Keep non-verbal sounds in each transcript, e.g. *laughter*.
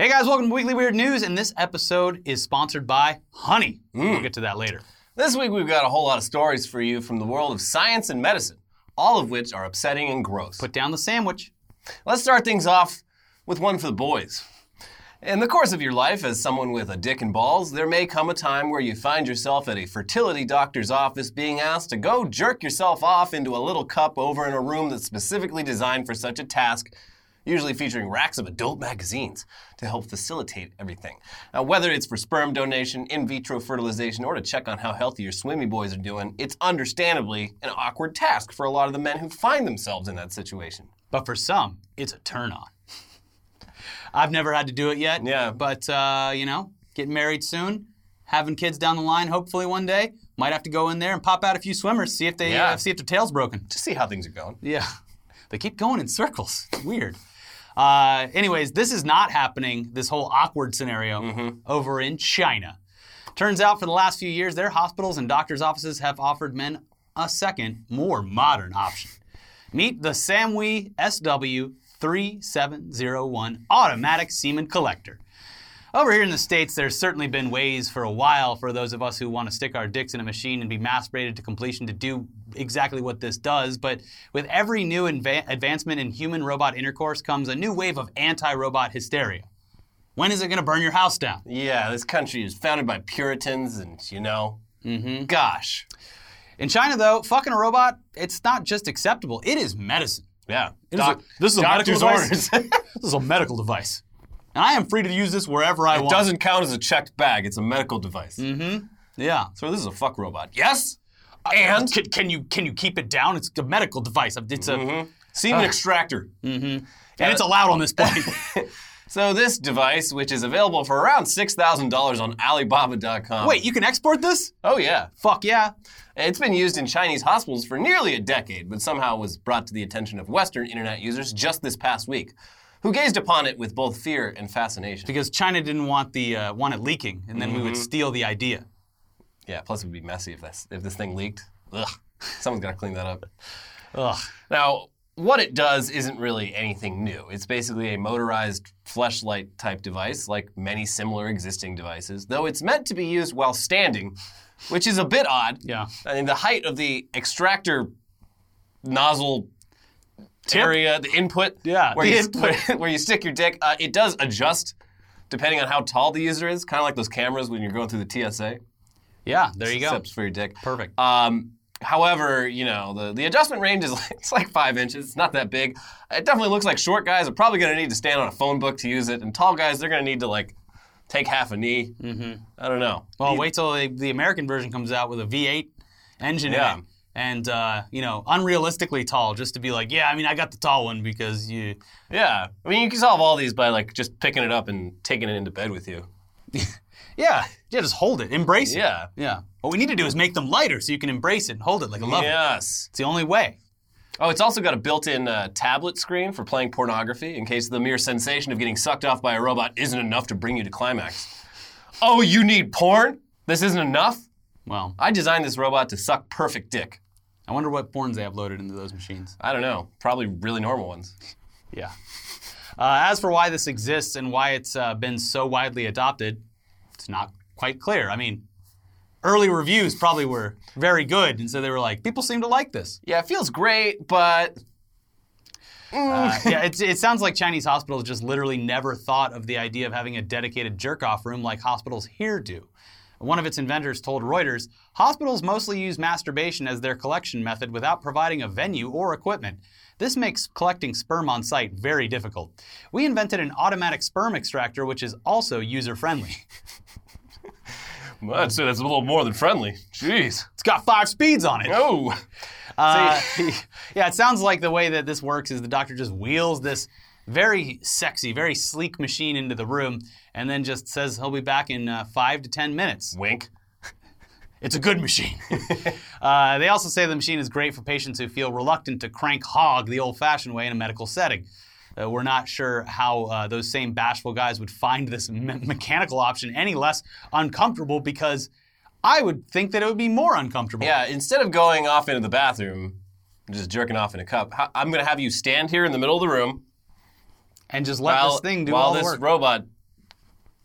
Hey guys, welcome to Weekly Weird News, and this episode is sponsored by Honey. Hmm. We'll get to that later. This week we've got a whole lot of stories for you from the world of science and medicine, all of which are upsetting and gross. Put down the sandwich. Let's start things off with one for the boys. In the course of your life as someone with a dick and balls, there may come a time where you find yourself at a fertility doctor's office being asked to go jerk yourself off into a little cup over in a room that's specifically designed for such a task, usually featuring racks of adult magazines to help facilitate everything. Now, whether it's for sperm donation, in vitro fertilization, or to check on how healthy your swimmy boys are doing, it's understandably an awkward task for a lot of the men who find themselves in that situation. But for some, it's a turn on. I've never had to do it yet. Yeah. But, uh, you know, getting married soon, having kids down the line, hopefully one day. Might have to go in there and pop out a few swimmers, see if they Yeah. uh, see if their tail's broken. To see how things are going. Yeah. They keep going in circles. It's weird. Uh, anyways, this is not happening, this whole awkward scenario, over in China. Turns out for the last few years, their hospitals and doctors' offices have offered men a second, more modern option. Meet the Samui SW3701 automatic semen collector. Over here in the States, there's certainly been ways for a while for those of us who want to stick our dicks in a machine and be masturbated to completion to do exactly what this does. But with every new inva- advancement in human robot intercourse comes a new wave of anti robot hysteria. When is it going to burn your house down? Yeah, this country is founded by Puritans, and you know, mm-hmm. gosh, In China, though, fucking a robot, it's not just acceptable, it is medicine. yeah. It is a- *laughs* this is a medical device. This is a medical device. And I am free to use this wherever I it want. It doesn't count as a checked bag; it's a medical device. Mm-hmm. Yeah. So this is a fuck robot. Yes, and Can, can you can you keep it down? It's a medical device. It's a semen extractor. Mm-hmm. And it's allowed on this *laughs* plane. So this device, which is available for around six thousand dollars on Alibaba.com. Wait, you can export this? Oh yeah. Fuck yeah. It's been used in Chinese hospitals for nearly a decade, but somehow was brought to the attention of Western internet users just this past week, who gazed upon it with both fear and fascination. Because China didn't want the uh, want it leaking, and then we would steal the idea. Yeah, plus it would be messy if this if this thing leaked. Ugh. *laughs* Someone's got to clean that up. Ugh. Now, what it does isn't really anything new. It's basically a motorized fleshlight type device, like many similar existing devices, though it's meant to be used while standing, which is a bit odd. Yeah. I mean, the height of the extractor nozzle? Area, the input, Yeah, where, the you, input. Where, *laughs* where you stick your dick, uh, it does adjust depending on how tall the user is, kind of like those cameras when you're going through the TSA. Yeah, there you go. Except for your dick. Perfect. Um, however, you know, the, the adjustment range is *laughs* like, it's like five inches. It's not that big. It definitely looks like short guys are probably going to need to stand on a phone book to use it, and tall guys, they're going to need to like take half a knee. Mm-hmm. I don't know. well, wait till the, the American version comes out with a V8 engine Yeah. And, uh, you know, unrealistically tall, just to be like, yeah, I mean, I got the tall one because you. Yeah, I mean, you can solve all these by like just picking it up and taking it into bed with you. *laughs* Yeah, yeah, just hold it, embrace it. Yeah. Yeah. What we need to do is make them lighter so you can embrace it and hold it like a lover. Yes. It's the only way. Oh, it's also got a built-in uh, tablet screen for playing pornography in case the mere sensation of getting sucked off by a robot isn't enough to bring you to climax. Oh, you need porn? This isn't enough? Well, I designed this robot to suck perfect dick. I wonder what porns they have loaded into those machines. I don't know. Probably really normal ones. Yeah. Uh, as for why this exists and why it's uh, been so widely adopted, it's not quite clear. I mean, early reviews probably were very good, and so they were like, people seem to like this. Yeah, it feels great, but Uh, yeah, it, it sounds like Chinese hospitals just literally never thought of the idea of having a dedicated jerk off room like hospitals here do. One of its inventors told Reuters hospitals mostly use masturbation as their collection method without providing a venue or equipment. This makes collecting sperm on site very difficult. We invented an automatic sperm extractor, which is also user friendly. *laughs* I'd say that's a little more than friendly. Jeez. It's got five speeds on it. Oh. Uh, *laughs* *laughs* yeah, it sounds like the way that this works is the doctor just wheels this very sexy, very sleek machine into the room and then just says he'll be back in uh, five to ten minutes. Wink. *laughs* It's a good machine. *laughs* uh, they also say the machine is great for patients who feel reluctant to crank hog the old fashioned way in a medical setting. Uh, we're not sure how uh, those same bashful guys would find this me- mechanical option any less uncomfortable because I would think that it would be more uncomfortable. Yeah, instead of going off into the bathroom and just jerking off in a cup, I'm going to have you stand here in the middle of the room And just let while, this thing do all the work. While this robot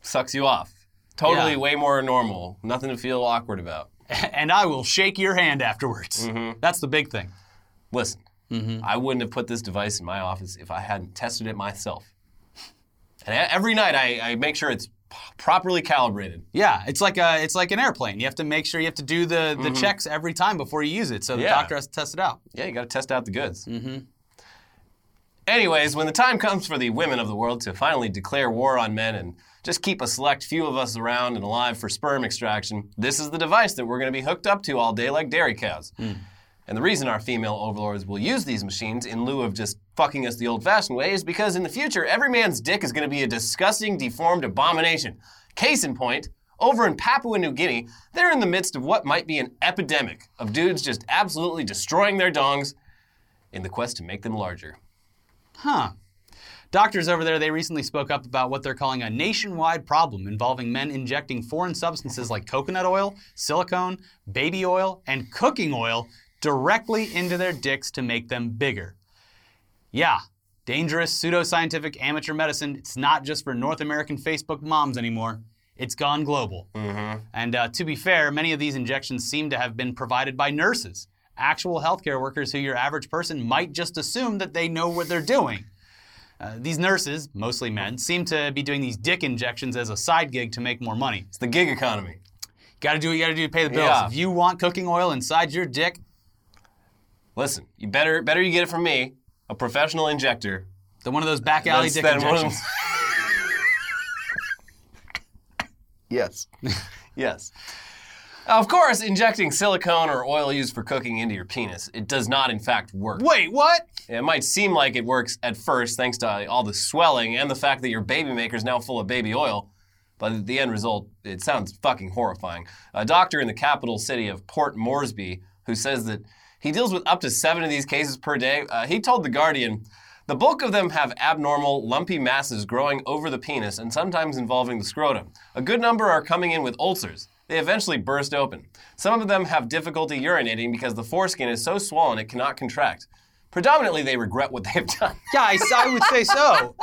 sucks you off. Totally Yeah. way more normal. Nothing to feel awkward about. *laughs* and I will shake your hand afterwards. Mm-hmm. That's the big thing. Listen, Mm-hmm. I wouldn't have put this device in my office if I hadn't tested it myself. And every night I, I make sure it's properly calibrated. Yeah, it's like a, it's like an airplane. You have to make sure you have to do the, the checks every time before you use it, so the Mm-hmm. Yeah. doctor has to test it out. Yeah, you got to test out the goods. Mm-hmm. Anyways, when the time comes for the women of the world to finally declare war on men and just keep a select few of us around and alive for sperm extraction, this is the device that we're going to be hooked up to all day like dairy cows. Hmm. And the reason our female overlords will use these machines in lieu of just fucking us the old fashioned way is because in the future, every man's dick is going to be a disgusting, deformed abomination. Case in point, over in Papua New Guinea, they're in the midst of what might be an epidemic of dudes just absolutely destroying their dongs in the quest to make them larger. Huh. Doctors over there, they recently spoke up about what they're calling a nationwide problem involving men injecting foreign substances like coconut oil, silicone, baby oil, and cooking oil directly into their dicks to make them bigger. Yeah, dangerous pseudoscientific amateur medicine. It's not just for North American Facebook moms anymore. It's gone global. And uh, to be fair, many of these injections seem to have been provided by nurses, actual healthcare workers who your average person might just assume that they know what they're doing. Uh, these nurses, mostly men, seem to be doing these dick injections as a side gig to make more money. It's the gig economy. Got to do what you got to do to pay the bills. Yeah. If you want cooking oil inside your dick, Listen, you better better you get it from me, a professional injector. than one of those back alley dick spend one of injections. *laughs* Yes. *laughs* yes. Of course, injecting silicone or oil used for cooking into your penis, it does not in fact work. Wait, what? It might seem like it works at first thanks to all the swelling and the fact that your baby maker is now full of baby oil, but the end result, it sounds fucking horrifying. A doctor in the capital city of Port Moresby, who says that he deals with up to seven of these cases per day, uh, he told The Guardian, the bulk of them have abnormal, lumpy masses growing over the penis and sometimes involving the scrotum. A good number are coming in with ulcers. They eventually burst open. Some of them have difficulty urinating because the foreskin is so swollen it cannot contract. Predominantly, they regret what *laughs* they've done. Yeah, I, I would say so.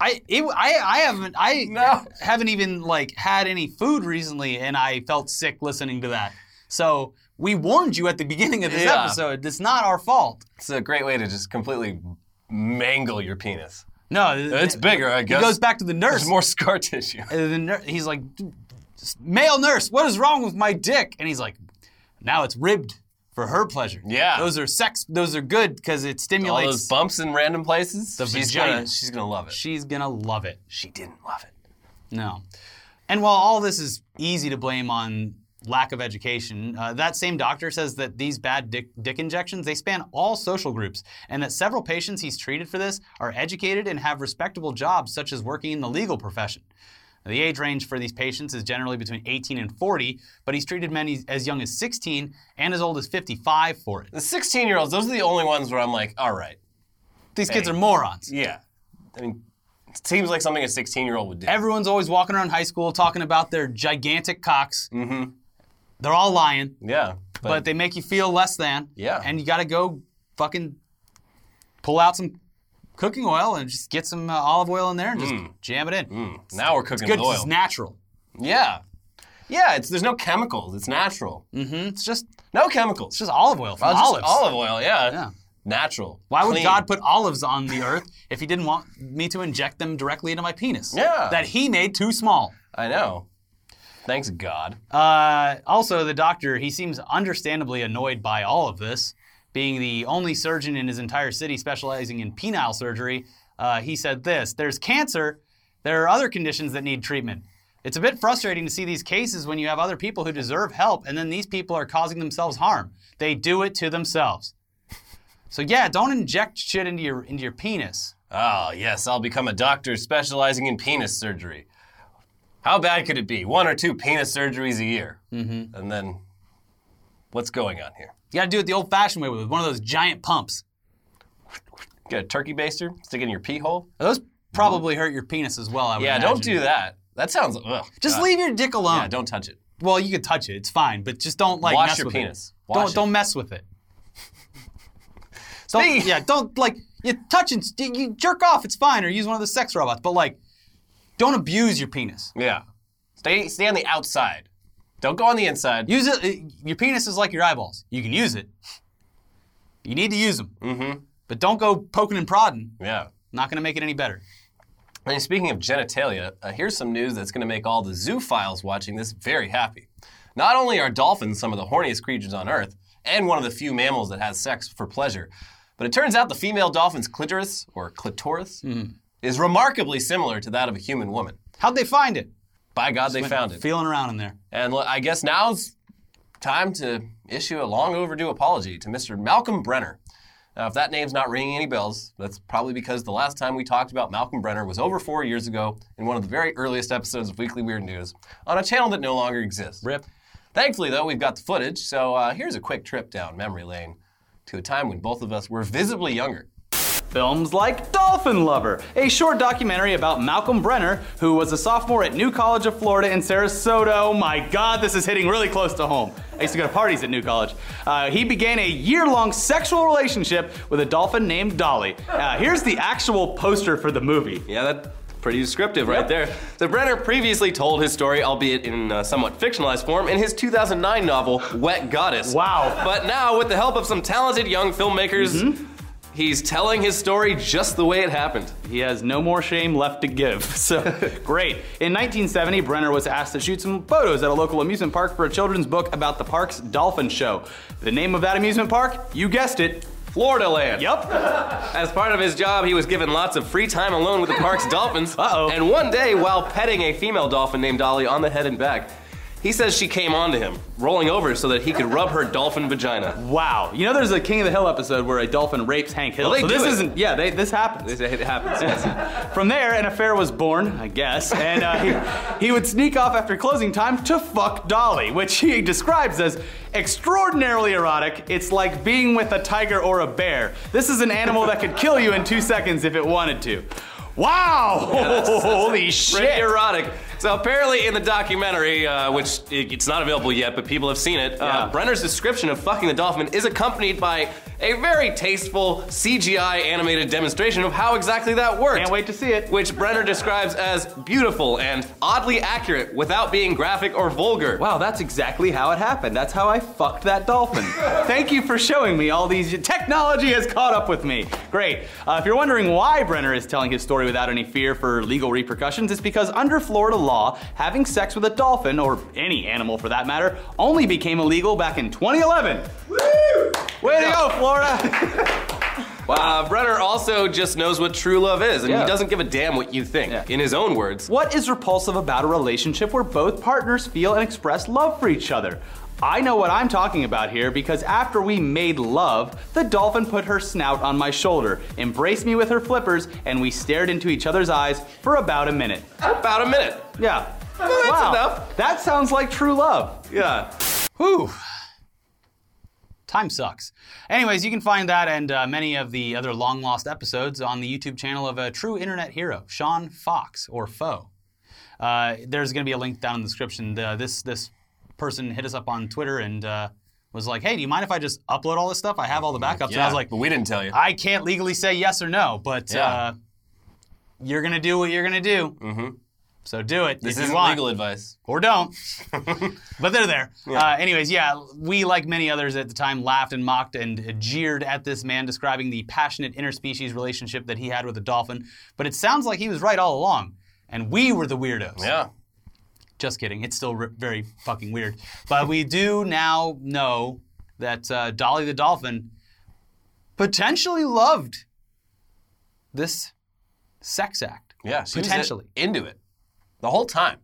I, it, I I haven't I No. haven't even like had any food recently, and I felt sick listening to that. So we warned you at the beginning of this Yeah. episode. It's not our fault. It's a great way to just completely mangle your penis. No, It's bigger, I He guess. goes back to the nurse. There's more scar tissue. And the nur- he's like, male nurse, what is wrong with my dick? And he's like, now it's ribbed for her pleasure. Yeah. Those are sex. Those are good because it stimulates All those bumps in random places. The she's vagina. gonna, she's gonna love it. She's gonna love it. She didn't love it. No. And while all this is easy to blame on lack of education, uh, that same doctor says that these bad dick, dick injections they span all social groups, and that several patients he's treated for this are educated and have respectable jobs, such as working in the legal profession. The age range for these patients is generally between 18 and 40, but he's treated many as young as 16 and as old as 55 for it. The 16 year olds, those are the only ones where I'm like, all right, These kids are morons. yeah. I mean, it seems like something a 16 year old would do. Everyone's always walking around high school talking about their gigantic cocks. mm-hmm. They're all lying. Yeah. but, they make you feel less than. Yeah. And you got to go fucking pull out some cooking oil and just get some uh, olive oil in there and just jam it in. Mm, now we're cooking Good, oil. it's natural. yeah. Yeah, it's there's no chemicals. It's natural. Mm hmm It's just No chemicals. it's just olive oil from Oh, olives. olive oil, yeah. Yeah. Natural. Why would. God put olives on the earth if He didn't want me to inject them directly into my penis? Yeah. That He made too small. I know. Thanks, God. Uh, also, the doctor, he seems understandably annoyed by all of this. Being the only surgeon in his entire city specializing in penile surgery, uh, he said this There's cancer, there are other conditions that need treatment. It's a bit frustrating to see these cases when you have other people who deserve help and then these people are causing themselves harm. They do it to themselves. So yeah, don't inject shit into your into your penis. Oh, yes, I'll become a doctor specializing in penis surgery. How bad could it be? One or two penis surgeries a year. Mm-hmm. And then, what's going on here? You got to do it the old-fashioned way with one of those giant pumps. Get a turkey baster, stick it in your pee hole? Those probably hurt your penis as well. I would Yeah, don't do that. That sounds. Ugh, Just God. leave your dick alone. Yeah, don't touch it. Well, you can touch it. It's fine, but just don't like Wash mess your with penis. it. Wash don't it. don't mess with it. *laughs* Don't, yeah, don't like you touch and you jerk off. It's fine, or use one of the sex robots. But like, don't abuse your penis. Yeah. Stay stay on the outside. Don't go on the inside. Use it. uh, Your penis is like your eyeballs. You can use it. You need to use them. Mm-hmm. But don't go poking and prodding. yeah. Not going to make it any better. And speaking of genitalia, uh, here's some news that's going to make all the zoophiles watching this very happy. Not only are dolphins some of the horniest creatures on Earth, and one of the few mammals that has sex for pleasure, but it turns out the female dolphin's clitoris, or clitoris, is remarkably similar to that of a human woman. How'd they find it? By God, they found it. Feeling around in there. And I guess now's time to issue a long overdue apology to Mr. Malcolm Brenner. Now, if that name's not ringing any bells, that's probably because the last time we talked about Malcolm Brenner was over four years ago in one of the very earliest episodes of Weekly Weird News on a channel that no longer exists. Rip. Thankfully, though, we've got the footage, so uh, here's a quick trip down memory lane to a time when both of us were visibly younger. Films like Dolphin Lover, a short documentary about Malcolm Brenner, who was a sophomore at New College of Florida in Sarasota. Oh my God, this is hitting really close to home. I used to go to parties at New College. Uh, he began a year long sexual relationship with a dolphin named Dolly. Uh, here's the actual poster for the movie. Yeah, that's pretty descriptive right Yep. there. So Brenner previously told his story, albeit in a somewhat fictionalized form, in his 2009 novel Wet Goddess. Wow. But now, with the help of some talented young filmmakers, Mm-hmm. He's telling his story just the way it happened. He has no more shame left to give. *laughs* So great. In 1970, Brenner was asked to shoot some photos at a local amusement park for a children's book about the park's dolphin show. The name of that amusement park? You guessed it. Florida Land. Yep. *laughs* As part of his job, he was given lots of free time alone with the park's dolphins. Uh-oh. And one day, while petting a female dolphin named Dolly on the head and back, he says she came onto him, rolling over so that he could rub her dolphin vagina. Wow. You know, there's a King of the Hill episode where a dolphin rapes Hank Hill. Well, they so do this isn't. Yeah, they, this happens. It happens. yes. *laughs* From there, an affair was born, I guess, and uh, he, he would sneak off after closing time to fuck Dolly, which he describes as extraordinarily erotic. It's like being with a tiger or a bear. This is an animal that could kill you in two seconds if it wanted to. Wow! *laughs* Holy shit! Pretty erotic. So apparently, in the documentary, uh, which it- it's not available yet, but people have seen it, Yeah. uh, Brenner's description of fucking the dolphin is accompanied by a very tasteful CGI animated demonstration of how exactly that worked. Can't wait to see it. Which Brenner describes as beautiful and oddly accurate without being graphic or vulgar. Wow, that's exactly how it happened. That's how I fucked that dolphin. *laughs* Thank you for showing me all these. Technology has caught up with me. Great. Uh, if you're wondering why Brenner is telling his story without any fear for legal repercussions, it's because under Florida law, having sex with a dolphin, or any animal for that matter, only became illegal back in 2011. Woo! Way to go, Florida! Uh, Brenner also just knows what true love is, and Yeah. he doesn't give a damn what you think. Yeah. In his own words, What is repulsive about a relationship where both partners feel and express love for each other? I know what I'm talking about here because after we made love, the dolphin put her snout on my shoulder, embraced me with her flippers, and we stared into each other's eyes for about a minute. about a minute. Yeah. that's wow. enough. That sounds like true love. Yeah. Whew. Time sucks. Anyways, you can find that and uh, many of the other long lost episodes on the YouTube channel of a true internet hero, Sean Fox or Foe. Uh, there's going to be a link down in the description. The, this this person hit us up on Twitter and uh, was like, "Hey, do you mind if I just upload all this stuff? I have all the backups." and I was like, but we didn't tell you. "I can't legally say yes or no, but Yeah. uh, you're going to do what you're going to do. Mm-hmm. So do it. this if isn't legal advice. or don't. *laughs* *laughs* but they're there. Uh, anyways, yeah, we, like many others at the time, laughed and mocked and jeered at this man describing the passionate interspecies relationship that he had with a dolphin. But it sounds like he was right all along, and we were the weirdos. Yeah. Just kidding. It's still r- very fucking weird. But we do now know that uh, Dolly the dolphin potentially loved this sex act. Yeah, she Potentially. into it the whole time.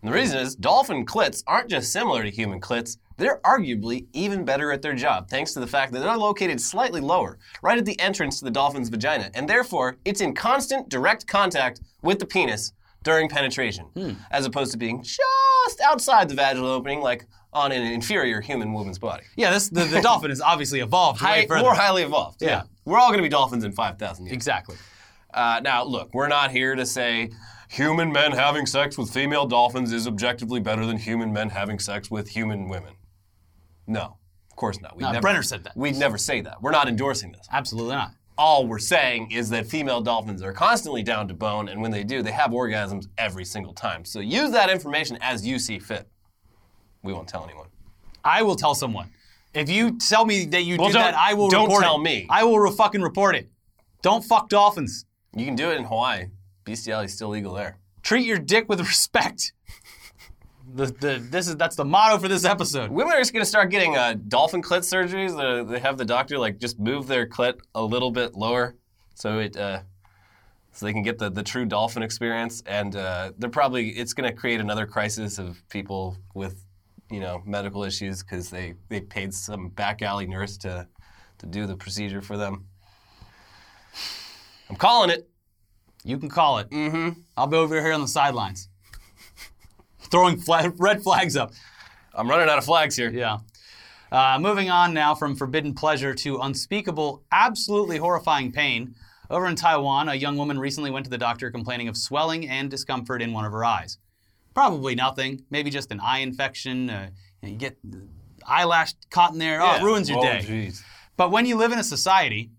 And the reason is dolphin clits aren't just similar to human clits, they're arguably even better at their job, thanks to the fact that they're located slightly lower, right at the entrance to the dolphin's vagina, and therefore it's in constant direct contact with the penis during penetration, as opposed to being just outside the vaginal opening, like on an inferior human woman's body. Yeah, this the, the dolphin has obviously evolved High, more highly evolved. Yeah. We're all going to be dolphins in 5,000 years. Exactly. Uh, now, look, we're not here to say human men having sex with female dolphins is objectively better than human men having sex with human women. No, of course not. We'd No, never, Brenner said that. We'd never say that. We're not endorsing this. Absolutely not. All we're saying is that female dolphins are constantly down to bone, and when they do, they have orgasms every single time. So use that information as you see fit. We won't tell anyone. I will tell someone. If you tell me that you Well, do that, I will don't report tell it. me. I will re- fucking report it. Don't fuck dolphins. You can do it in Hawaii. Bestiality is still legal there. Treat your dick with respect. The, the, this is that's the motto for this episode. Women are just going to start getting uh, dolphin clit surgeries. Uh, they have the doctor like just move their clit a little bit lower, so it uh, so they can get the, the true dolphin experience. And uh, they're probably it's going to create another crisis of people with you know medical issues because they they paid some back alley nurse to to do the procedure for them. I'm calling it. You can call it. Mm-hmm. I'll be over here on the sidelines, throwing fla- red flags up. I'm running out of flags here. Yeah. Uh, moving on now from forbidden pleasure to unspeakable, absolutely horrifying pain. Over in Taiwan, a young woman recently went to the doctor complaining of swelling and discomfort in one of her eyes. Probably nothing, maybe just an eye infection. Uh, you get eyelash caught in there, oh, it ruins your Oh, day. jeez. But when you live in a society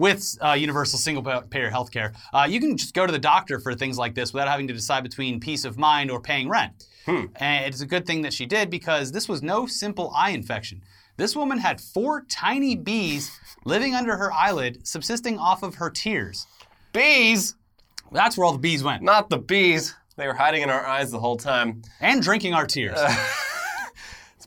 with uh, universal single payer health care, uh, you can just go to the doctor for things like this without having to decide between peace of mind or paying rent. And it's a good thing that she did because this was no simple eye infection. This woman had four tiny bees living under her eyelid, subsisting off of her tears. Bees, That's where all the bees went. not the bees. They were hiding in our eyes the whole time. And drinking our tears. It's *laughs*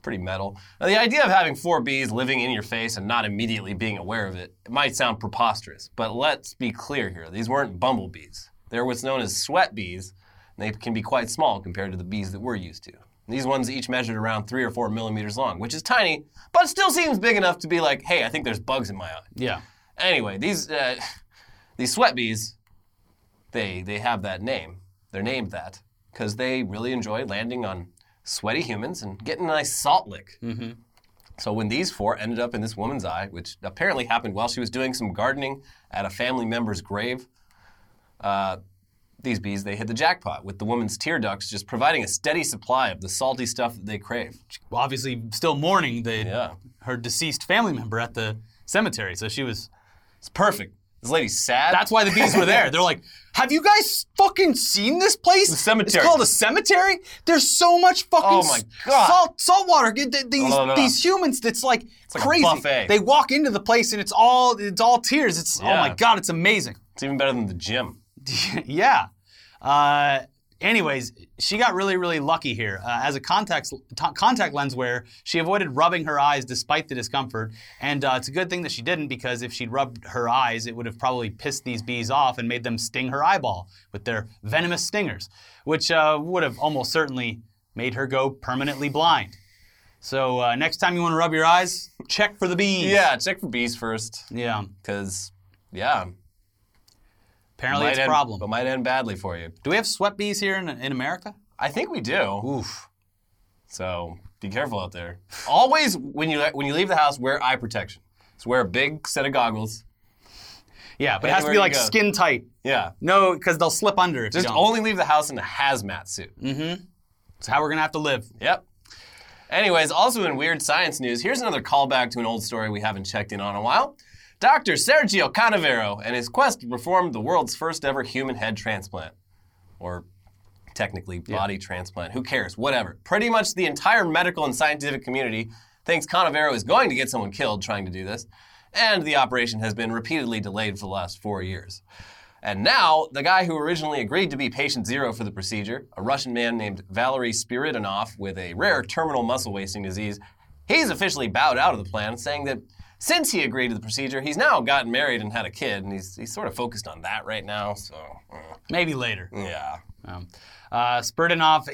pretty metal. Now, the idea of having four bees living in your face and not immediately being aware of it, it might sound preposterous, but let's be clear here. These weren't bumblebees. They're what's known as sweat bees, and they can be quite small compared to the bees that we're used to. These ones each measured around three or four millimeters long, which is tiny, but still seems big enough to be like, hey, I think there's bugs in my eye. yeah. Anyway, these uh, *laughs* these sweat bees, they they have that name. They're named that because they really enjoy landing on sweaty humans and getting a nice salt lick. Mm-hmm. So when these four ended up in this woman's eye, which apparently happened while she was doing some gardening at a family member's grave, uh, these bees they hit the jackpot with the woman's tear ducts just providing a steady supply of the salty stuff that they crave. Well, obviously, still mourning the, Yeah. her deceased family member at the cemetery. So she was It's perfect. This lady's sad. That's why the bees were there. They're like, have you guys fucking seen this place? The cemetery. It's called a cemetery. There's so much fucking Oh my God. salt salt water. These no, no. these humans, it's like like a crazy. buffet. They walk into the place and it's all it's all tears. It's oh my god, it's amazing. it's even better than the gym. *laughs* yeah. Uh, anyways, she got really, really lucky here. Uh, as a contact t- contact lens wearer, she avoided rubbing her eyes despite the discomfort, and uh, it's a good thing that she didn't because if she'd rubbed her eyes, it would have probably pissed these bees off and made them sting her eyeball with their venomous stingers, which uh, would have almost certainly made her go permanently blind. So uh, next time you want to rub your eyes, check for the bees. Yeah, check for bees first, Yeah. because yeah, Apparently, might it's a end, problem. but might end badly for you. Do we have sweat bees here in, in America? I think we do. Oof. So be careful out there. Always when you when you leave the house, wear eye protection. So wear a big set of goggles. Yeah, but it has to be like skin tight. Yeah. No, because they'll slip under if Just only leave the house in a hazmat suit. Mm-hmm. It's how we're gonna have to live. Yep. Anyways, also in weird science news, here's another callback to an old story we haven't checked in on a while. Dr. Sergio Canavero and his quest to perform the world's first ever human head transplant. Or technically body transplant. Who cares? Whatever. Pretty much the entire medical and scientific community thinks Canavero is going to get someone killed trying to do this, and the operation has been repeatedly delayed for the last four years. And now, the guy who originally agreed to be patient zero for the procedure, a Russian man named Valery Spiridonov with a rare terminal muscle wasting disease, he's officially bowed out of the plan, saying that since he agreed to the procedure, he's now gotten married and had a kid, and he's, he's sort of focused on that right now, so, uh, Maybe later. yeah. Um, uh,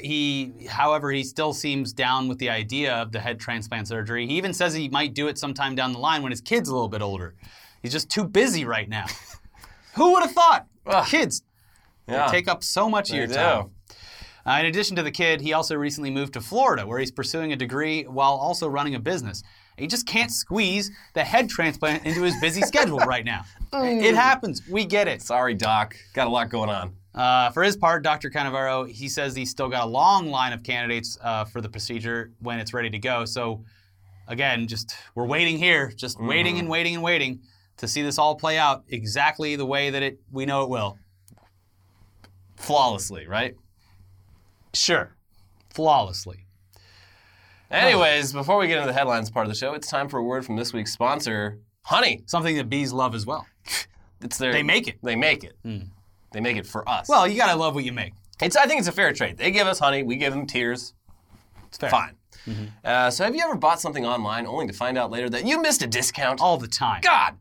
he, however, he still seems down with the idea of the head transplant surgery. He even says he might do it sometime down the line when his kid's a little bit older. He's just too busy right now. *laughs* Who would have thought? Kids Yeah. take up so much of They your do. time. Uh, in addition to the kid, he also recently moved to Florida, where he's pursuing a degree while also running a business. He just can't squeeze the head transplant into his busy schedule right now. *laughs* It happens. We get it. Sorry, Doc. Got a lot going on. Uh, for his part, Dr. Canavero, he says he's still got a long line of candidates uh, for the procedure when it's ready to go. So, again, just we're waiting here, just waiting and waiting and waiting to see this all play out exactly the way that it we know it will. Flawlessly, right? Sure. Flawlessly. Anyways, before we get into the headlines part of the show, it's time for a word from this week's sponsor, Honey. Something that bees love as well. *laughs* It's their They make it. They make it. They make it for us. Well, you gotta love what you make. it's I think it's a fair trade. They give us honey, we give them tears. It's fair. Fine. Uh, so have you ever bought something online only to find out later that you missed a discount? All the time. God!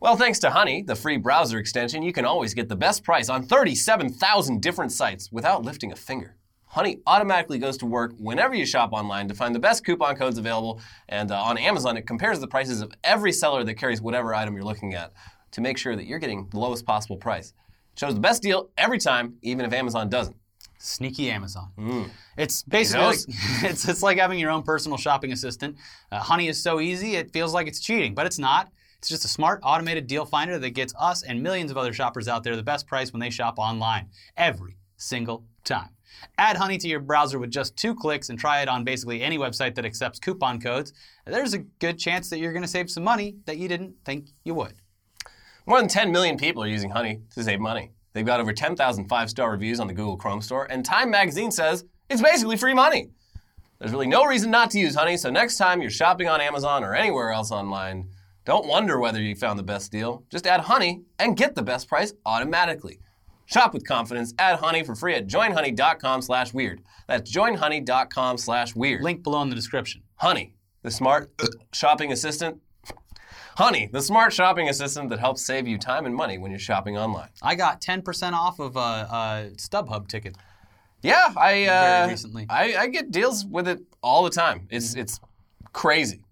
Well, thanks to Honey, the free browser extension, you can always get the best price on 37,000 different sites without lifting a finger. Honey automatically goes to work whenever you shop online to find the best coupon codes available, and uh, on Amazon, it compares the prices of every seller that carries whatever item you're looking at to make sure that you're getting the lowest possible price. It shows the best deal every time, even if Amazon doesn't. Sneaky Amazon. It's basically knows? *laughs* it's it's like having your own personal shopping assistant. Uh, Honey is so easy, it feels like it's cheating, but it's not. It's just a smart automated deal finder that gets us and millions of other shoppers out there the best price when they shop online every single time. Add Honey to your browser with just two clicks and try it on basically any website that accepts coupon codes. There's a good chance that you're going to save some money that you didn't think you would. More than 10 million people are using Honey to save money. They've got over 10,000 five star reviews on the Google Chrome store, and Time Magazine says it's basically free money. There's really no reason not to use Honey, so next time you're shopping on Amazon or anywhere else online, don't wonder whether you found the best deal. Just add Honey and get the best price automatically. Shop with confidence. Add Honey for free at joinhoney.com slash weird. That's joinhoney.com slash weird. Link below in the description. Honey, the smart *coughs* shopping assistant. Honey, the smart shopping assistant that helps save you time and money when you're shopping online. I got 10% off of a, a StubHub ticket. Yeah, I uh, Very recently. I, I get deals with it all the time. It's it's crazy.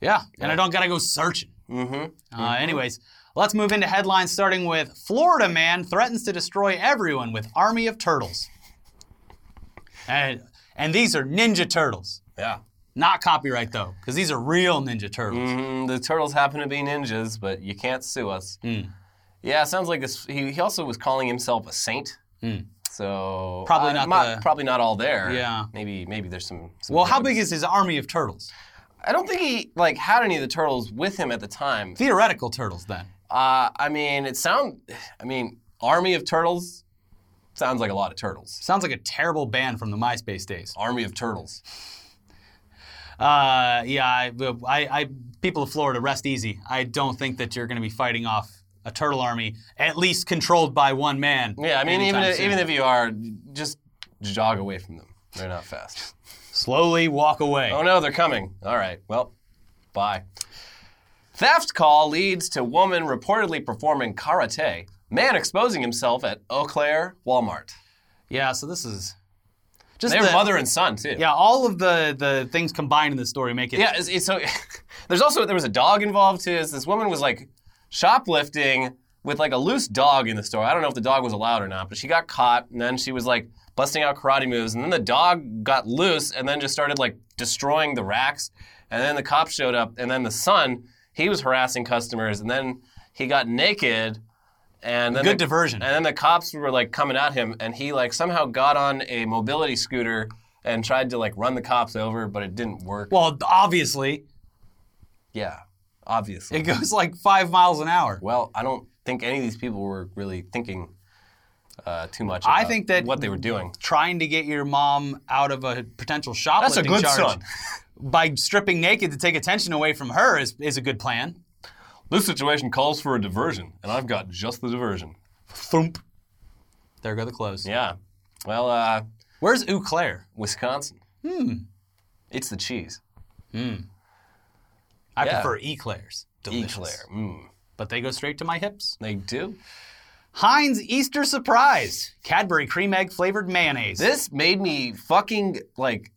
Yeah, and I don't gotta go searching. Mm-hmm. Uh, anyways, let's move into headlines starting with Florida man threatens to destroy everyone with army of turtles. And and these are Ninja Turtles. Yeah. Not copyright though, because these are real Ninja Turtles. Mm, the turtles happen to be ninjas, but you can't sue us. Hmm. Yeah, sounds like this. He, he also was calling himself a saint. So Hmm. Probably uh, not the- probably not all there. Yeah. Maybe maybe there's some. some Well, how big is his army of turtles? I don't think he like had any of the turtles with him at the time. Theoretical turtles then. Uh, I mean, it sound. I mean, army of turtles sounds like a lot of turtles. Sounds like a terrible band from the MySpace days. Army of turtles. Uh, yeah, I, I, I, people of Florida, rest easy. I don't think that you're going to be fighting off a turtle army, at least controlled by one man. Yeah, I mean, even if, even if you are, just jog away from them. They're not fast. *laughs* slowly walk away. Oh no, they're coming. All right. Well, bye. Theft call leads to woman reportedly performing karate. Man exposing himself at Eau Claire Walmart. Yeah, so this is just They're the- mother and son too. Yeah, all of the the things combined in this story make it. Yeah, it's, it's so *laughs* there's also there was a dog involved too. This woman was like shoplifting with like a loose dog in the store. I don't know if the dog was allowed or not, but she got caught and then she was like busting out karate moves and then the dog got loose and then just started like destroying the racks and then the cops showed up and then the son he was harassing customers and then he got naked and then Good the, diversion. And then the cops were like coming at him and he like somehow got on a mobility scooter and tried to like run the cops over, but it didn't work. Well, obviously, Yeah, obviously. it goes like five miles an hour. well, I don't think any of these people were really thinking uh, too much. I think that- what they were doing. Trying to get your mom out of a potential shoplifting good charge son. *laughs* by stripping naked to take attention away from her is, is a good plan. This situation calls for a diversion, and I've got just the diversion. Thump. There go the clothes. Yeah. Well, uh, Where's Eau Claire? Wisconsin. Hmm. It's the cheese. Hmm. I Yeah. prefer eclairs. Delicious. Eclair. Mm. But they go straight to my hips. They do. Heinz Easter Surprise. Cadbury cream egg flavored mayonnaise. This made me fucking like.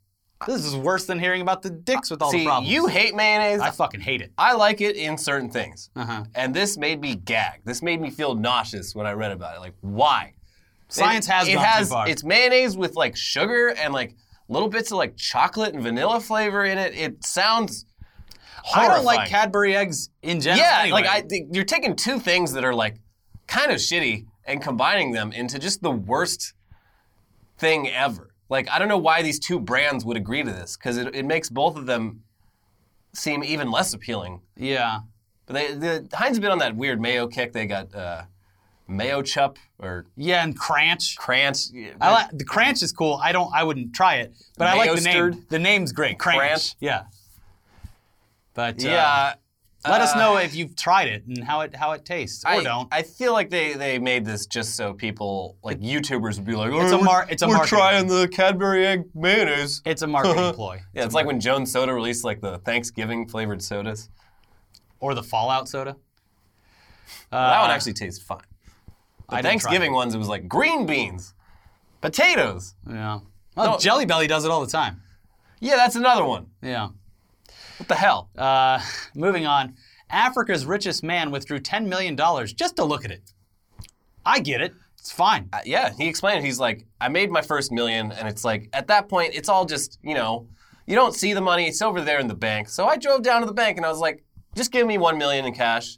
This is worse than hearing about the dicks with all the See, problems. you hate mayonnaise. I fucking hate it. I like it in certain things. Uh-huh. And this made me gag. This made me feel nauseous when I read about it. Like, why? Science it, has it gone has, too far. It's mayonnaise with like sugar and like little bits of like chocolate and vanilla flavor in it. It sounds horrifying. I don't like Cadbury eggs in general. Yeah, anyway. like I you're taking two things that are like kind of shitty and combining them into just the worst thing ever. Like I don't know why these two brands would agree to this because it, it makes both of them seem even less appealing. Yeah. But they, the Heinz have been on that weird mayo kick. They got uh, Mayochup or Yeah, and Kranch. crance. I like the Kranch is cool. I don't. I wouldn't try it, but I like the name. The name's great. Kranch. Kranch? Yeah. But uh, let us uh, know if you've tried it and how it how it tastes, or I, don't. I feel like they, they made this just so people like YouTubers would be like, oh, It's a we're- mar- it's a we're marketing trying the Cadbury egg mayonnaise. *laughs* it's a marketing *laughs* ploy. Yeah, it's like when Jones Soda released like the Thanksgiving flavored sodas. Or the Fallout soda. *laughs* that one Uh, actually tastes fine. The I Thanksgiving ones, it was like green beans, potatoes. Yeah. Well, No. Jelly Belly does it all the time. Yeah, that's another one. Yeah. What the hell? Uh, *laughs* moving on. Africa's richest man withdrew $10 million just to look at it. I get it. It's fine. Uh, yeah, he explained. He's like, I made my first million, and it's like at that point, it's all just you know, you don't see the money. It's over there in the bank. So I drove down to the bank, and I was like, just give me one million in cash.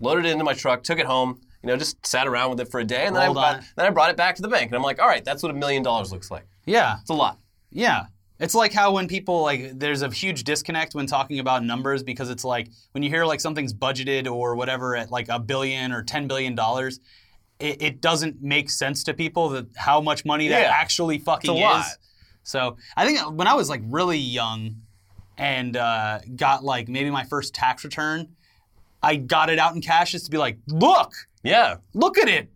Loaded it into my truck, took it home. You know, just sat around with it for a day, and then I, Rolled brought, then I brought it back to the bank, and I'm like, all right, that's what a million dollars looks like. Yeah. It's a lot. Yeah. It's like how when people like there's a huge disconnect when talking about numbers because it's like when you hear like something's budgeted or whatever at like a billion or 10 billion dollars, it, it doesn't make sense to people that how much money that Yeah. actually fucking It's a lot. is. So I think when I was like really young and uh, got like maybe my first tax return, I got it out in cash just to be like, look, Yeah, look at it.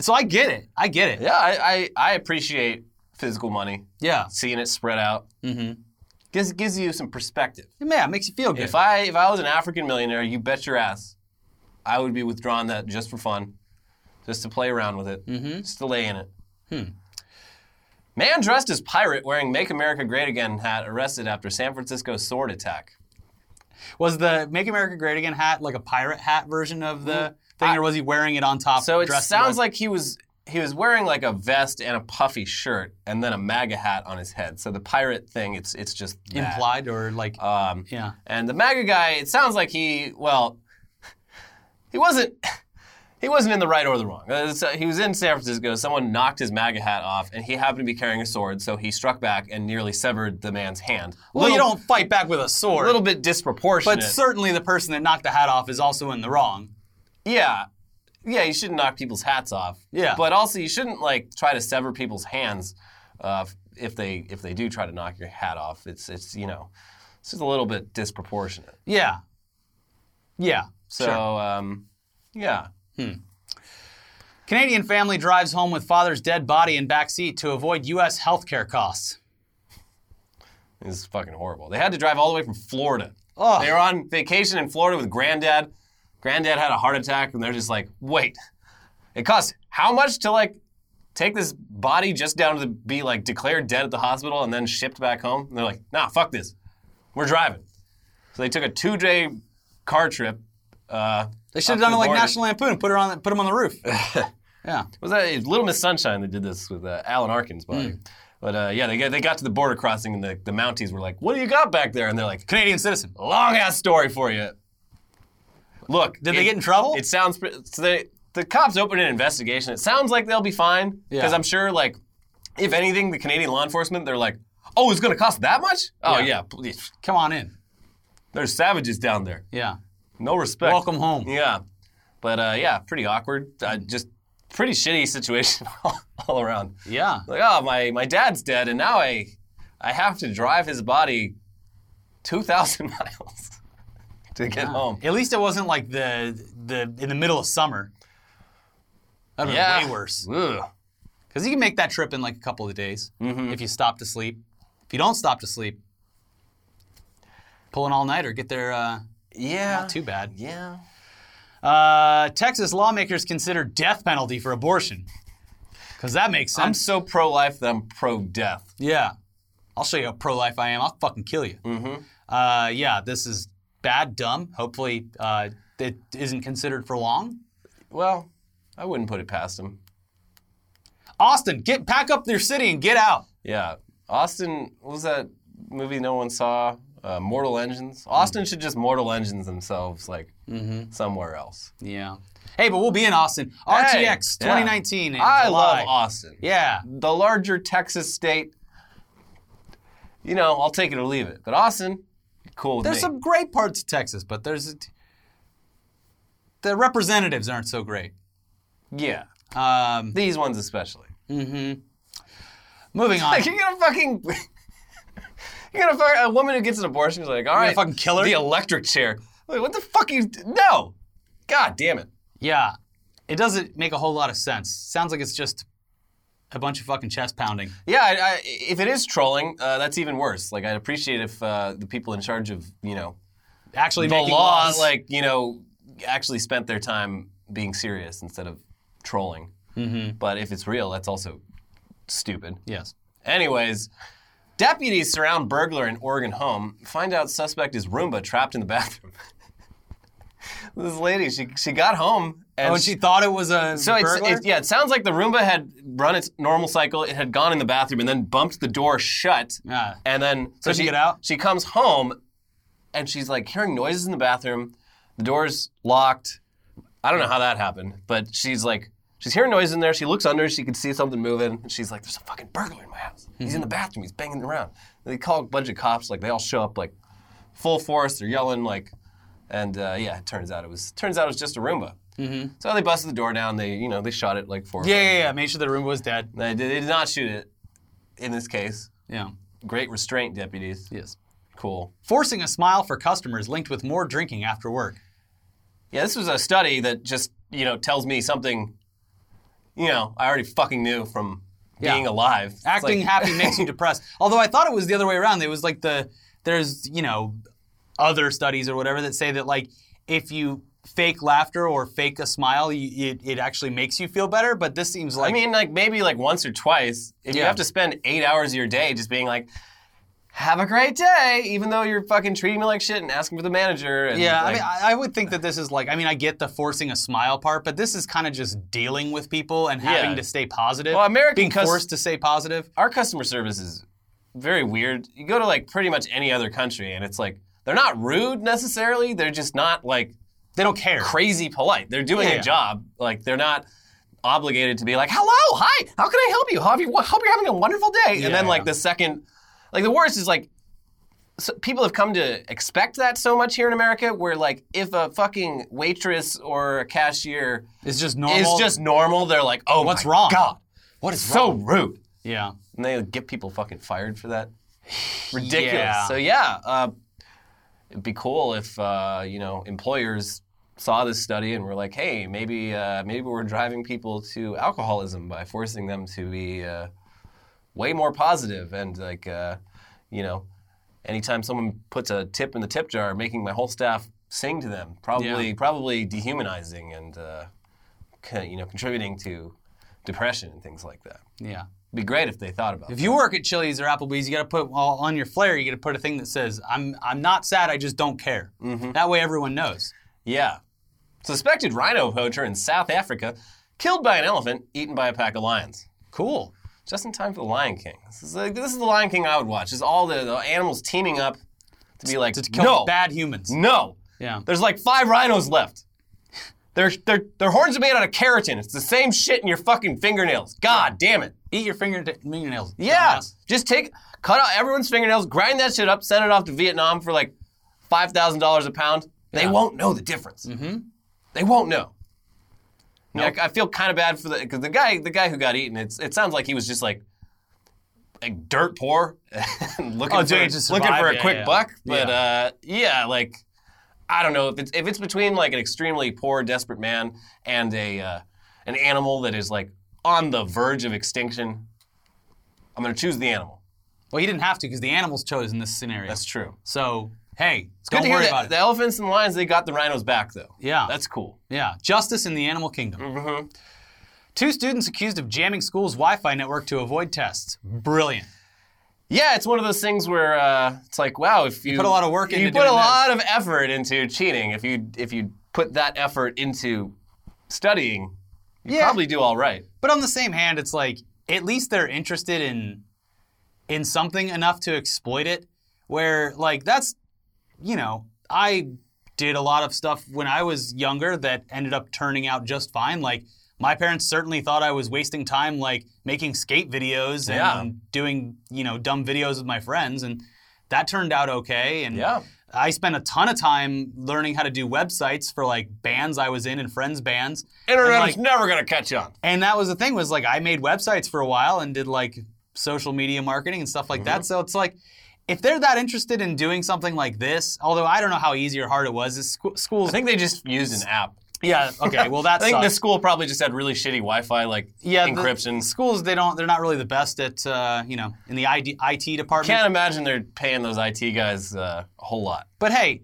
So I get it. I get it. yeah. I I, I appreciate physical money, Yeah. seeing it spread out. Mm-hmm. Gives gives you some perspective. Yeah, it makes you feel good. If I if I was an African millionaire, you bet your ass, I would be withdrawing that just for fun, just to play around with it, Mm-hmm. just to lay in it. Hmm. Man dressed as pirate wearing "Make America Great Again" hat arrested after San Francisco sword attack. Was the Make America Great Again hat like a pirate hat version of the thing, I- or was he wearing it on top? So it sounds like he was he was wearing like a vest and a puffy shirt and then a MAGA hat on his head. So the pirate thing, it's it's just that. implied or like Um, yeah. And the MAGA guy, it sounds like he, well, he wasn't, *laughs* he wasn't in the right or the wrong. Uh, so he was in San Francisco. Someone knocked his MAGA hat off, and he happened to be carrying a sword, so he struck back and nearly severed the man's hand. Well, you don't fight back with a sword. A little bit disproportionate. but certainly the person that knocked the hat off is also in the wrong. yeah, yeah, you shouldn't knock people's hats off. Yeah. But also, you shouldn't like try to sever people's hands uh, if they if they do try to knock your hat off. It's it's you know, it's just a little bit disproportionate. Yeah. Yeah. So sure. um, yeah. Canadian family drives home with father's dead body in backseat to avoid U.S. healthcare costs. This is fucking horrible. They had to drive all the way from Florida. Ugh. They were on vacation in Florida with granddad. Granddad had a heart attack, and they're just like, wait, it costs how much to like take this body just down to be like declared dead at the hospital and then shipped back home? And they're like, nah, fuck this. We're driving. So they took a two day car trip. Uh, They should have done it like. National Lampoon put her on the, put him on the roof. *laughs* yeah. Was that Little Miss Sunshine that did this with uh, Alan Arkin's body? Hmm. But uh, yeah, they got, they got to the border crossing and the, the Mounties were like, what do you got back there? And they're like, Canadian citizen. long ass story for you. Look, Did they get in trouble? It sounds so they the cops opened an investigation. It sounds like they'll be fine because Yeah. I'm sure, like, if anything, the Canadian law enforcement they're like, oh, it's going to cost that much? Oh Yeah. yeah, please. Come on in. there's savages down there. Yeah. No respect. Welcome home. Yeah, but uh, yeah, pretty awkward. Uh, just pretty shitty *laughs* situation all, all around. Yeah. Like, oh, my my dad's dead, and now I I have to drive his body two thousand *laughs* miles *laughs* to get home. At least it wasn't like the the in the middle of summer. That'd be Yeah, way worse. Because you can make that trip in like a couple of days Mm-hmm. if you stop to sleep. If you don't stop to sleep, pull an all nighter, get there. Uh, Yeah. not too bad. Yeah. Uh, Texas lawmakers consider death penalty for abortion. Because that makes sense. I'm so pro life that I'm pro death. yeah. I'll show you how pro life I am. I'll fucking kill you. Mm-hmm. Uh, yeah, this is bad, dumb. Hopefully, uh, it isn't considered for long. Well, I wouldn't put it past him. Austin, get pack up your city and get out. Yeah. Austin, what was that movie no one saw? Uh, Mortal Engines. Austin should just Mortal Engines themselves, like somewhere else. Yeah. Hey, but we'll be in Austin. Hey, RTX yeah. 2019. in I July. love Austin. Yeah. The larger Texas state, you know, I'll take it or leave it. But Austin, cool There's me. some great parts of Texas, but there's the representatives aren't so great. Yeah. Um, These ones especially. moving *laughs* on. Like you're gonna fucking *laughs* You're gonna fuck a woman who gets an abortion is like, all right, fucking kill her? The electric chair. Like, what the fuck you No. God damn it. yeah, it doesn't make a whole lot of sense. Sounds like it's just a bunch of fucking chest pounding. Yeah, I, I, if it is trolling, uh, that's even worse. Like, I'd appreciate if uh, the people in charge of, you know, Actually, the making law, laws. like, you know, actually spent their time being serious instead of trolling. Mm-hmm. But if it's real, that's also stupid. yes. Anyways, deputies surround burglar in Oregon home, find out suspect is Roomba trapped in the bathroom. *laughs* this lady, she, she got home and Oh, and she thought it was a so it's, yeah, it sounds like the Roomba had run its normal cycle. It had gone in the bathroom and then bumped the door shut. Yeah. And then so Couldn't she get out? She comes home, and she's like hearing noises in the bathroom. The door's locked. I don't know how that happened, but she's like she's hearing noises in there. She looks under. She can see something moving, and she's like, "There's a fucking burglar in my house. He's hmm. in the bathroom. He's banging around." And they call a bunch of cops. Like they all show up like full force. They're yelling like, and uh, yeah, it turns out it was turns out it was just a Roomba. Mm-hmm. So they busted the door down. They you know they shot it like four. yeah, yeah, yeah. Made sure the room was dead. They did, they did not shoot it. In this case, Yeah. great restraint deputies. Yes. Cool. Forcing a smile for customers linked with more drinking after work. Yeah, this was a study that just you know tells me something. You know, I already fucking knew from Yeah. being alive. Acting like- happy makes you *laughs* depressed. Although I thought it was the other way around. It was like the there's you know other studies or whatever that say that like if you fake laughter or fake a smile, you, it, it actually makes you feel better. But this seems like I mean, like maybe like once or twice. If you have to spend eight hours of your day just being like, "Have a great day," even though you're fucking treating me like shit and asking for the manager. And Yeah, I mean, I, I would think that this is like, I mean, I get the forcing a smile part, but this is kind of just dealing with people and having Yeah. to stay positive. Well, American being cus- forced to stay positive. our customer service is very weird. You go to like pretty much any other country, and it's like they're not rude necessarily. They're just not like They don't care. crazy polite. They're doing Yeah. a job. Like they're not obligated to be like, "Hello, hi, how can I help you? Hope you hope you're having a wonderful day." and then Yeah. like the second, like the worst is like. So people have come to expect that so much here in America, where like if a fucking waitress or a cashier It's just normal. is just normal, they're like, "Oh, What's wrong? God, what is so wrong? rude." Yeah. and they get people fucking fired for that. *sighs* Ridiculous. Yeah. So yeah, uh, it'd be cool if uh, you know employers saw this study and were like, hey, maybe uh, maybe we're driving people to alcoholism by forcing them to be uh, way more positive and like uh, you know, anytime someone puts a tip in the tip jar, making my whole staff sing to them, probably Yeah. probably dehumanizing and uh, you know contributing to depression and things like that. Yeah. Be great if they thought about it. If that. you work at Chili's or Applebee's, you got to put well, on your flair. You got to put a thing that says, "I'm I'm not sad. I just don't care." Mm-hmm. That way, everyone knows. Yeah. Suspected rhino poacher in South Africa killed by an elephant, eaten by a pack of lions. Cool. Just in time for the Lion King. This is, like, this is the Lion King I would watch. Is all the, the animals teaming up to be like, To kill no, bad humans. no. Yeah. There's like five rhinos left. Their, their, their horns are made out of keratin. It's the same shit in your fucking fingernails. God damn it. Eat your finger fingernails. Yeah. dumbass. Just take, cut out everyone's fingernails, grind that shit up, send it off to Vietnam for like $5,000 a pound. They Yeah. won't know the difference. Mm-hmm. They won't know. I, mean, I, I feel kind of bad for the because the guy the guy who got eaten. It's it sounds like he was just like like dirt poor, *laughs* looking Oh, for looking for a yeah, quick yeah. buck. But Yeah. uh, yeah, like I don't know if it's if it's between like an extremely poor, desperate man and a uh, an animal that is like on the verge of extinction. I'm gonna choose the animal. Well, he didn't have to because the animals chose in this scenario. That's true. so hey, Good don't to hear that about the it. elephants and the lions they got the rhinos back though. Yeah. that's cool. Yeah, justice in the animal kingdom. Mm-hmm. Two students accused of jamming school's Wi-Fi network to avoid tests. Brilliant. Yeah, it's one of those things where uh, it's like, wow, if you, put a lot of work into you put a doing lot of effort into cheating. If you if you put that effort into studying, you Yeah. probably do all right. But on the same hand, it's like at least they're interested in in something enough to exploit it. Where like that's you know I did a lot of stuff when I was younger that ended up turning out just fine. Like my parents certainly thought I was wasting time like making skate videos and Yeah. doing you know dumb videos with my friends and that turned out okay and Yeah. I spent a ton of time learning how to do websites for like bands I was in and friends' bands. Internet and, like, is never gonna catch on. and that was the thing was like I made websites for a while and did like social media marketing and stuff like Mm-hmm. that. So it's like if they're that interested in doing something like this, although I don't know how easy or hard it was, is scho- schools. I think they just used an app. Yeah. Okay. Well, that's. *laughs* I think the school probably just had really shitty Wi-Fi, like yeah, the encryption. schools they don't they're not really the best at uh, you know in the ID, IT department. Can't imagine they're paying those IT guys uh, a whole lot. But hey,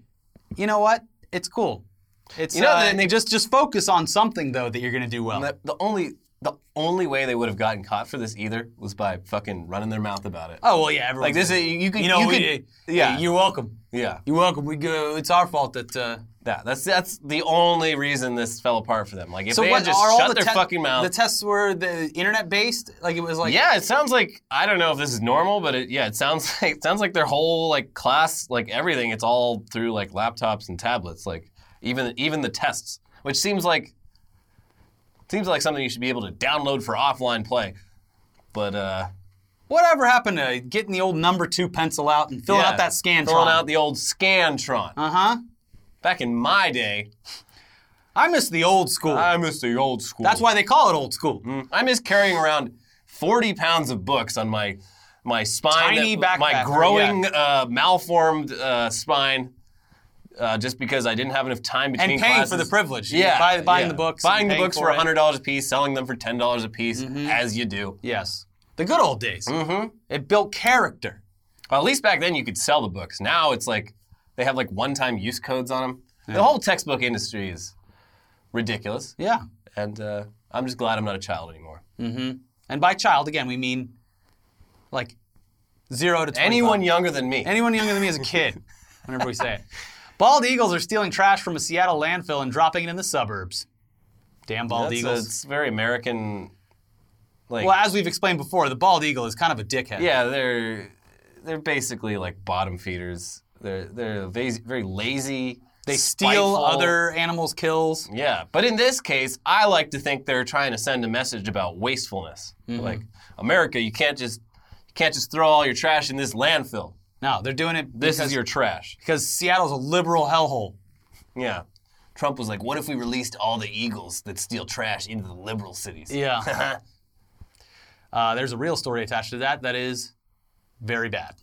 you know what? It's cool. It's You know, uh, they- just just focus on something though that you're gonna do well. The, the only the only way they would have gotten caught for this either was by fucking running their mouth about it. oh well, yeah. Everyone's Like this, is, you could, you know, you we, could, yeah. yeah. You're welcome. yeah, You're welcome. We go. It's our fault that. Uh, yeah. That's that's the only reason this fell apart for them. Like if so they what had just shut the their te- fucking mouth. The tests were the internet based. Like it was like yeah, it sounds like I don't know if this is normal, but it, yeah, it sounds *laughs* like it sounds like their whole like class, like everything, it's all through like laptops and tablets, like even even the tests, which seems like seems like something you should be able to download for offline play. But uh, Whatever happened to getting the old number two pencil out and filling yeah, out that Scantron? filling out the old Scantron. uh huh. Back in my day, I miss the old school. I miss the old school. That's why they call it old school. I miss carrying around 40 pounds of books on my my spine, Tiny that- my backpack, growing, uh, malformed uh, spine, uh, just because I didn't have enough time between And paying classes. for the privilege. Yeah, Buy- buying yeah. the books buying the books for. Mm-hmm. hundred dollars a piece, selling them for ten dollars a piece, as you do. Yes. The good old days. Mm-hmm. It built character. Well, at least back then you could sell the books. Now it's like they have like one-time use codes on them. The whole textbook industry is ridiculous, Yeah. and uh, I'm just glad I'm not a child anymore. And by child, again, we mean like zero to 25. Anyone younger than me. Anyone younger than me is a kid, *laughs* whenever we say it. Bald eagles are stealing trash from a Seattle landfill and dropping it in the suburbs. Damn bald That's a- eagles. it's very American. Like, well, as we've explained before, the bald eagle is kind of a dickhead. yeah, they're they're basically like bottom feeders. They're they're very, very lazy. They steal spiteful. other animals' kills. Yeah, but in this case, I like to think they're trying to send a message about wastefulness. Mm-hmm. Like America, you can't just you can't just throw all your trash in this landfill. No, they're doing it This because, is your trash. because Seattle's a liberal hellhole. Yeah. Trump was like, "What if we released all the eagles that steal trash into the liberal cities?" Yeah. *laughs* uh, there's a real story attached to that that is very bad.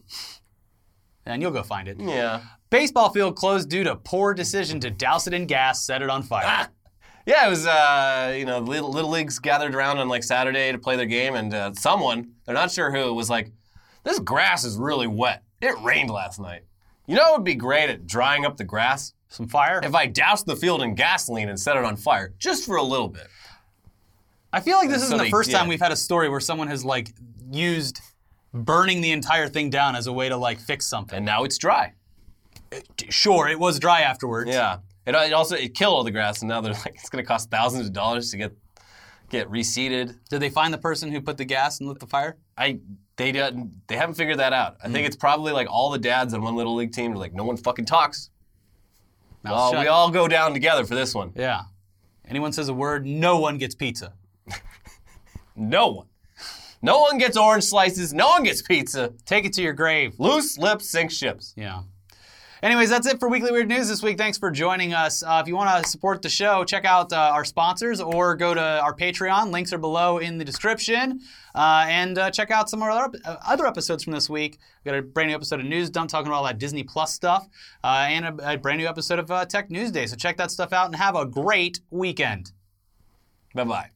And you'll go find it. yeah. Baseball field closed due to poor decision to douse it in gas, set it on fire. Yeah, it was, uh, you know, little, little leagues gathered around on like Saturday to play their game, and uh, someone, they're not sure who, was like, this grass is really wet. It rained last night. You know what would be great at drying up the grass? Some fire. If I doused the field in gasoline and set it on fire, just for a little bit. I feel like this So isn't the they first time we've had a story where someone has like used burning the entire thing down as a way to like fix something. And now it's dry. Sure, it was dry afterwards. Yeah. It, it also, it killed all the grass, and now they're *laughs* like, it's going to cost thousands of dollars to get get reseeded. Did they find the person who put the gas and lit the fire? I they didn't they haven't figured that out. I think hmm. it's probably like all the dads on one little league team are like, no one fucking talks. Well, we all go down together for this one. Yeah. Anyone says a word, no one gets pizza. *laughs* No one. No one gets orange slices. No one gets pizza. Take it to your grave. Loose lips sink ships. Yeah. Anyways, that's it for Weekly Weird News this week. Thanks for joining us. Uh, if you want to support the show, check out uh, our sponsors or go to our Patreon. Links are below in the description. Uh, and uh, check out some of our other, uh, other episodes from this week. We got a brand new episode of News Dump talking about all that Disney Plus stuff, uh, and a, a brand new episode of Tech News Day. So check that stuff out and have a great weekend. Bye bye.